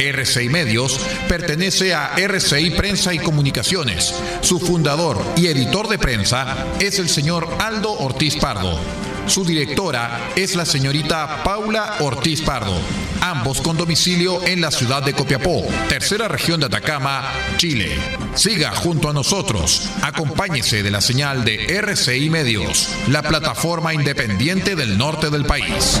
RCI Medios pertenece a RCI Prensa y Comunicaciones. Su fundador y editor de prensa es el señor Aldo Ortiz Pardo. Su directora es la señorita Paula Ortiz Pardo, ambos con domicilio en la ciudad de Copiapó, tercera región de Atacama, Chile. Siga junto a nosotros, acompáñese de la señal de RCI Medios, la plataforma independiente del norte del país.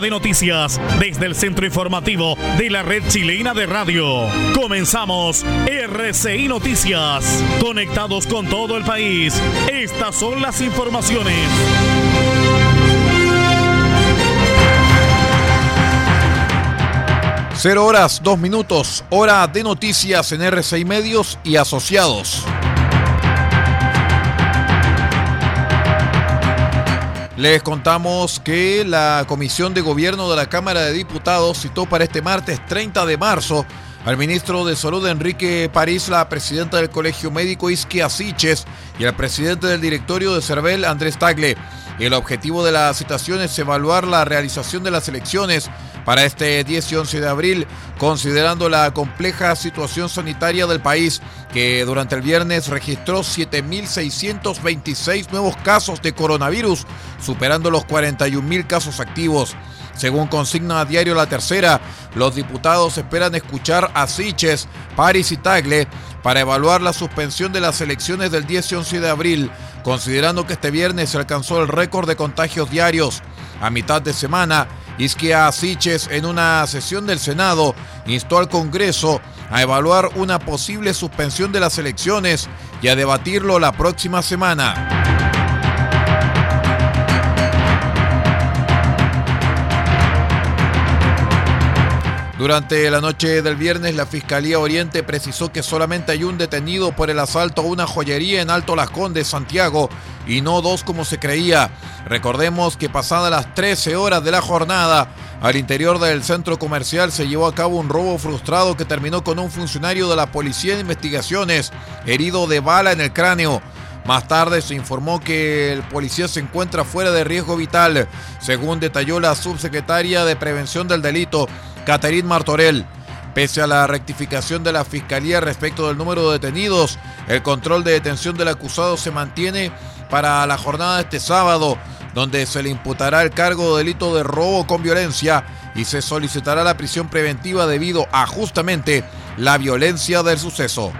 De noticias desde el centro informativo de la red chilena de radio. Comenzamos RCI Noticias. Conectados con todo el país. Estas son las informaciones. Cero horas, dos minutos, hora de noticias en RCI Medios y asociados. Les contamos que la Comisión de Gobierno de la Cámara de Diputados citó para este martes 30 de marzo al ministro de Salud Enrique París, la presidenta del Colegio Médico Isquia Siches y al presidente del directorio de CERVEL Andrés Tagle. El objetivo de la citación es evaluar la realización de las elecciones para este 10 y 11 de abril, considerando la compleja situación sanitaria del país, que durante el viernes registró 7.626 nuevos casos de coronavirus, superando los 41.000 casos activos. Según consigna a diario La Tercera, los diputados esperan escuchar a Siches, París y Tagle para evaluar la suspensión de las elecciones del 10 y 11 de abril, considerando que este viernes se alcanzó el récord de contagios diarios. A mitad de semana, Isquia Siches, en una sesión del Senado, instó al Congreso a evaluar una posible suspensión de las elecciones y a debatirlo la próxima semana. Durante la noche del viernes, la Fiscalía Oriente precisó que solamente hay un detenido por el asalto a una joyería en Alto Las Condes, Santiago, y no dos como se creía. Recordemos que pasadas las 13 horas de la jornada, al interior del centro comercial se llevó a cabo un robo frustrado que terminó con un funcionario de la Policía de Investigaciones herido de bala en el cráneo. Más tarde se informó que el policía se encuentra fuera de riesgo vital, según detalló la subsecretaria de Prevención del Delito, Caterín Martorell. Pese a la rectificación de la Fiscalía respecto del número de detenidos, el control de detención del acusado se mantiene para la jornada de este sábado, donde se le imputará el cargo de delito de robo con violencia y se solicitará la prisión preventiva debido a justamente la violencia del suceso.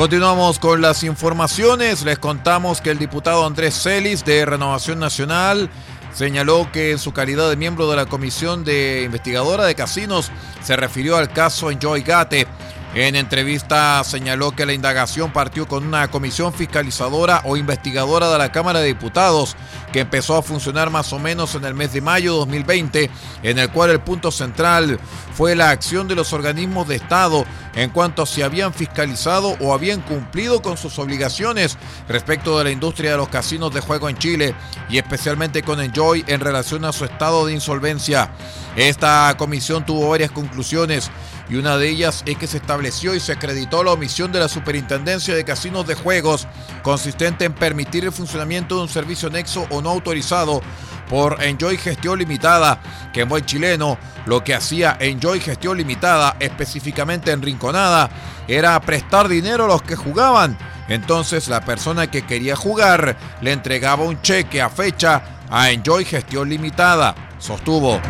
Continuamos con las informaciones. Les contamos que el diputado Andrés Celis de Renovación Nacional señaló que en su calidad de miembro de la Comisión de Investigadora de Casinos se refirió al caso Enjoy Gate. En entrevista señaló que la indagación partió con una comisión fiscalizadora o investigadora de la Cámara de Diputados que empezó a funcionar más o menos en el mes de mayo de 2020, en el cual el punto central fue la acción de los organismos de Estado en cuanto a si habían fiscalizado o habían cumplido con sus obligaciones respecto de la industria de los casinos de juego en Chile y especialmente con Enjoy en relación a su estado de insolvencia. Esta comisión tuvo varias conclusiones y una de ellas es que se estableció y se acreditó la omisión de la Superintendencia de Casinos de Juegos, consistente en permitir el funcionamiento de un servicio nexo o no autorizado por Enjoy Gestión Limitada, que en buen chileno lo que hacía Enjoy Gestión Limitada, específicamente en Rinconada, era prestar dinero a los que jugaban. Entonces la persona que quería jugar le entregaba un cheque a fecha a Enjoy Gestión Limitada, sostuvo.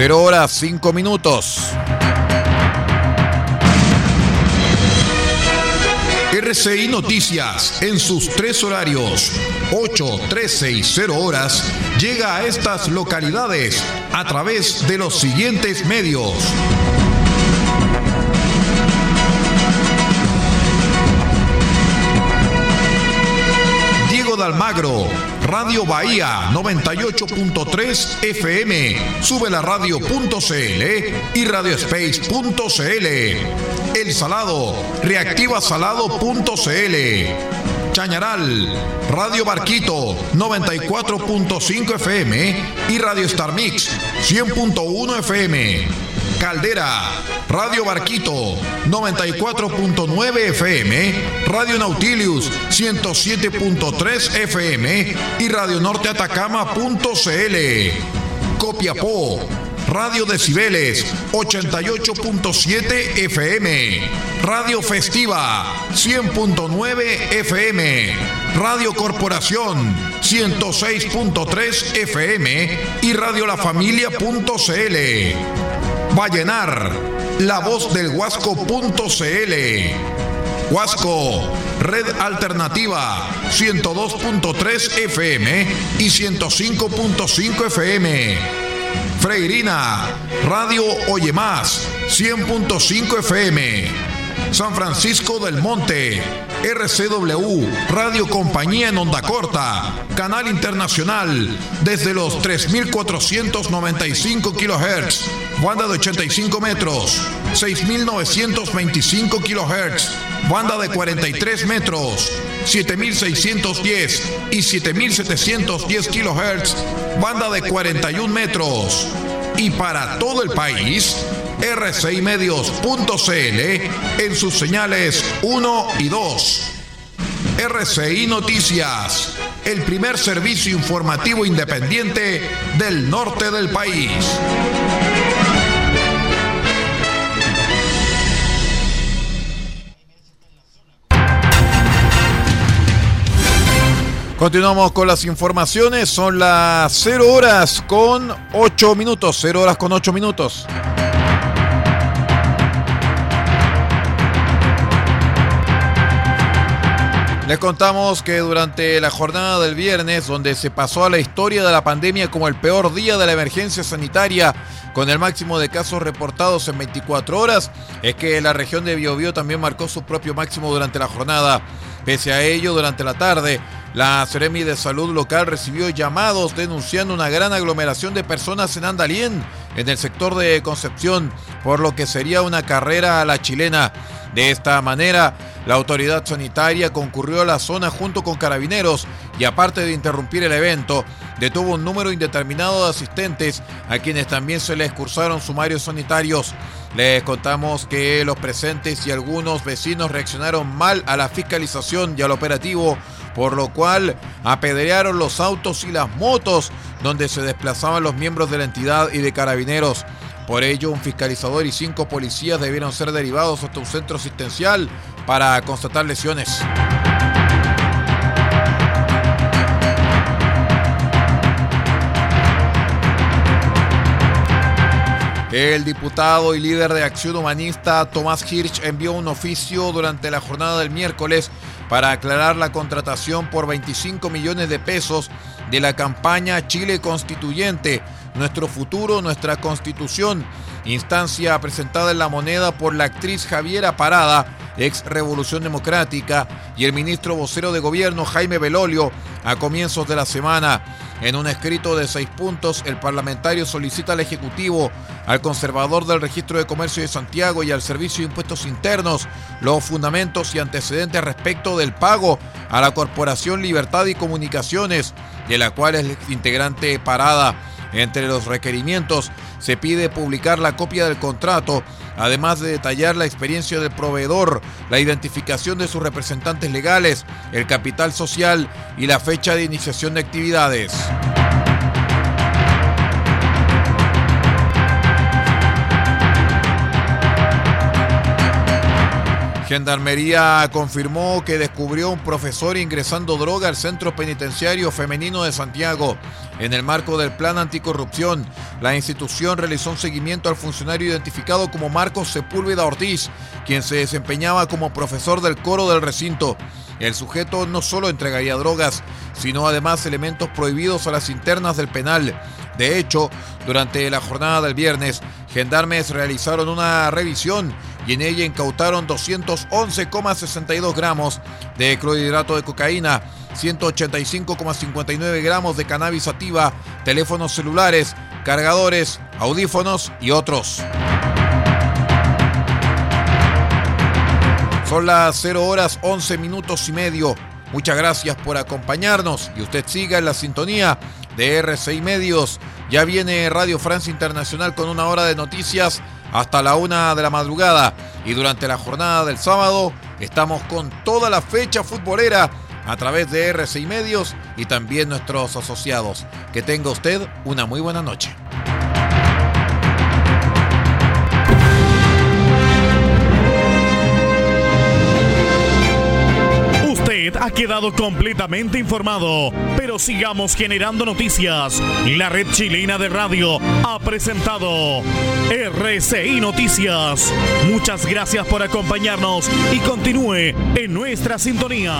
0 horas 5 minutos. RCI Noticias en sus tres horarios, 8, 13 y 0 horas, llega a estas localidades a través de los siguientes medios. Almagro, Radio Bahía 98.3 FM, sube la radio.cl y radiospace.cl. El Salado, reactivasalado.cl. Chañaral, Radio Barquito 94.5 FM y Radio Star Mix 100.1 FM. Caldera, Radio Barquito 94.9 FM, Radio Nautilius 107.3 FM y Radio Norte Atacama.cl. Copiapó, Radio Decibeles 88.7 FM, Radio Festiva 100.9 FM, Radio Corporación 106.3 FM y Radio La Familia.cl. Vallenar, la voz del Huasco.cl. Huasco, Red Alternativa 102.3 FM y 105.5 FM. Freirina, Radio Oye Más, 100.5 FM. San Francisco del Monte, RCW, Radio Compañía en Onda Corta, Canal Internacional, desde los 3.495 kHz, banda de 85 metros, 6.925 kHz, banda de 43 metros, 7.610 y 7.710 kHz, banda de 41 metros. Y para todo el país, rcimedios.cl en sus señales 1 y 2. RCI Noticias, el primer servicio informativo independiente del norte del país. Continuamos con las informaciones. Son las 0 horas con 8 minutos. 0 horas con 8 minutos. Les contamos que durante la jornada del viernes, donde se pasó a la historia de la pandemia como el peor día de la emergencia sanitaria, con el máximo de casos reportados en 24 horas, es que la región de Biobío también marcó su propio máximo durante la jornada. Pese a ello, durante la tarde, la Seremi de Salud local recibió llamados denunciando una gran aglomeración de personas en Andalien, en el sector de Concepción, por lo que sería una carrera a la chilena. De esta manera, la autoridad sanitaria concurrió a la zona junto con carabineros y aparte de interrumpir el evento, detuvo un número indeterminado de asistentes a quienes también se les cursaron sumarios sanitarios. Les contamos que los presentes y algunos vecinos reaccionaron mal a la fiscalización y al operativo, por lo cual apedrearon los autos y las motos donde se desplazaban los miembros de la entidad y de carabineros. Por ello, un fiscalizador y cinco policías debieron ser derivados hasta un centro asistencial para constatar lesiones. El diputado y líder de Acción Humanista Tomás Hirsch envió un oficio durante la jornada del miércoles para aclarar la contratación por 25 millones de pesos de la campaña Chile Constituyente, Nuestro Futuro, Nuestra Constitución, instancia presentada en la moneda por la actriz Javiera Parada, ex Revolución Democrática, y el ministro vocero de gobierno Jaime Belolio a comienzos de la semana. En un escrito de seis puntos, el parlamentario solicita al Ejecutivo, al conservador del Registro de Comercio de Santiago y al Servicio de Impuestos Internos los fundamentos y antecedentes respecto del pago a la Corporación Libertad y Comunicaciones, de la cual es integrante parada. Entre los requerimientos se pide publicar la copia del contrato, además de detallar la experiencia del proveedor, la identificación de sus representantes legales, el capital social y la fecha de iniciación de actividades. Gendarmería confirmó que descubrió un profesor ingresando droga al Centro Penitenciario Femenino de Santiago. En el marco del Plan Anticorrupción, la institución realizó un seguimiento al funcionario identificado como Marcos Sepúlveda Ortiz, quien se desempeñaba como profesor del coro del recinto. El sujeto no solo entregaría drogas, sino además elementos prohibidos a las internas del penal. De hecho, durante la jornada del viernes, gendarmes realizaron una revisión y en ella incautaron 211,62 gramos de clorhidrato de cocaína, 185,59 gramos de cannabis sativa, teléfonos celulares, cargadores, audífonos y otros. Son las 0 horas 11 minutos y medio. Muchas gracias por acompañarnos y usted siga en la sintonía de RCI Medios. Ya viene Radio Francia Internacional con una hora de noticias hasta la una de la madrugada. Y durante la jornada del sábado estamos con toda la fecha futbolera a través de RCI Medios y también nuestros asociados. Que tenga usted una muy buena noche. ha quedado completamente informado, sigamos generando noticias. La red chilena de radio ha presentado RCI Noticias. Muchas gracias por acompañarnos y continúe en nuestra sintonía.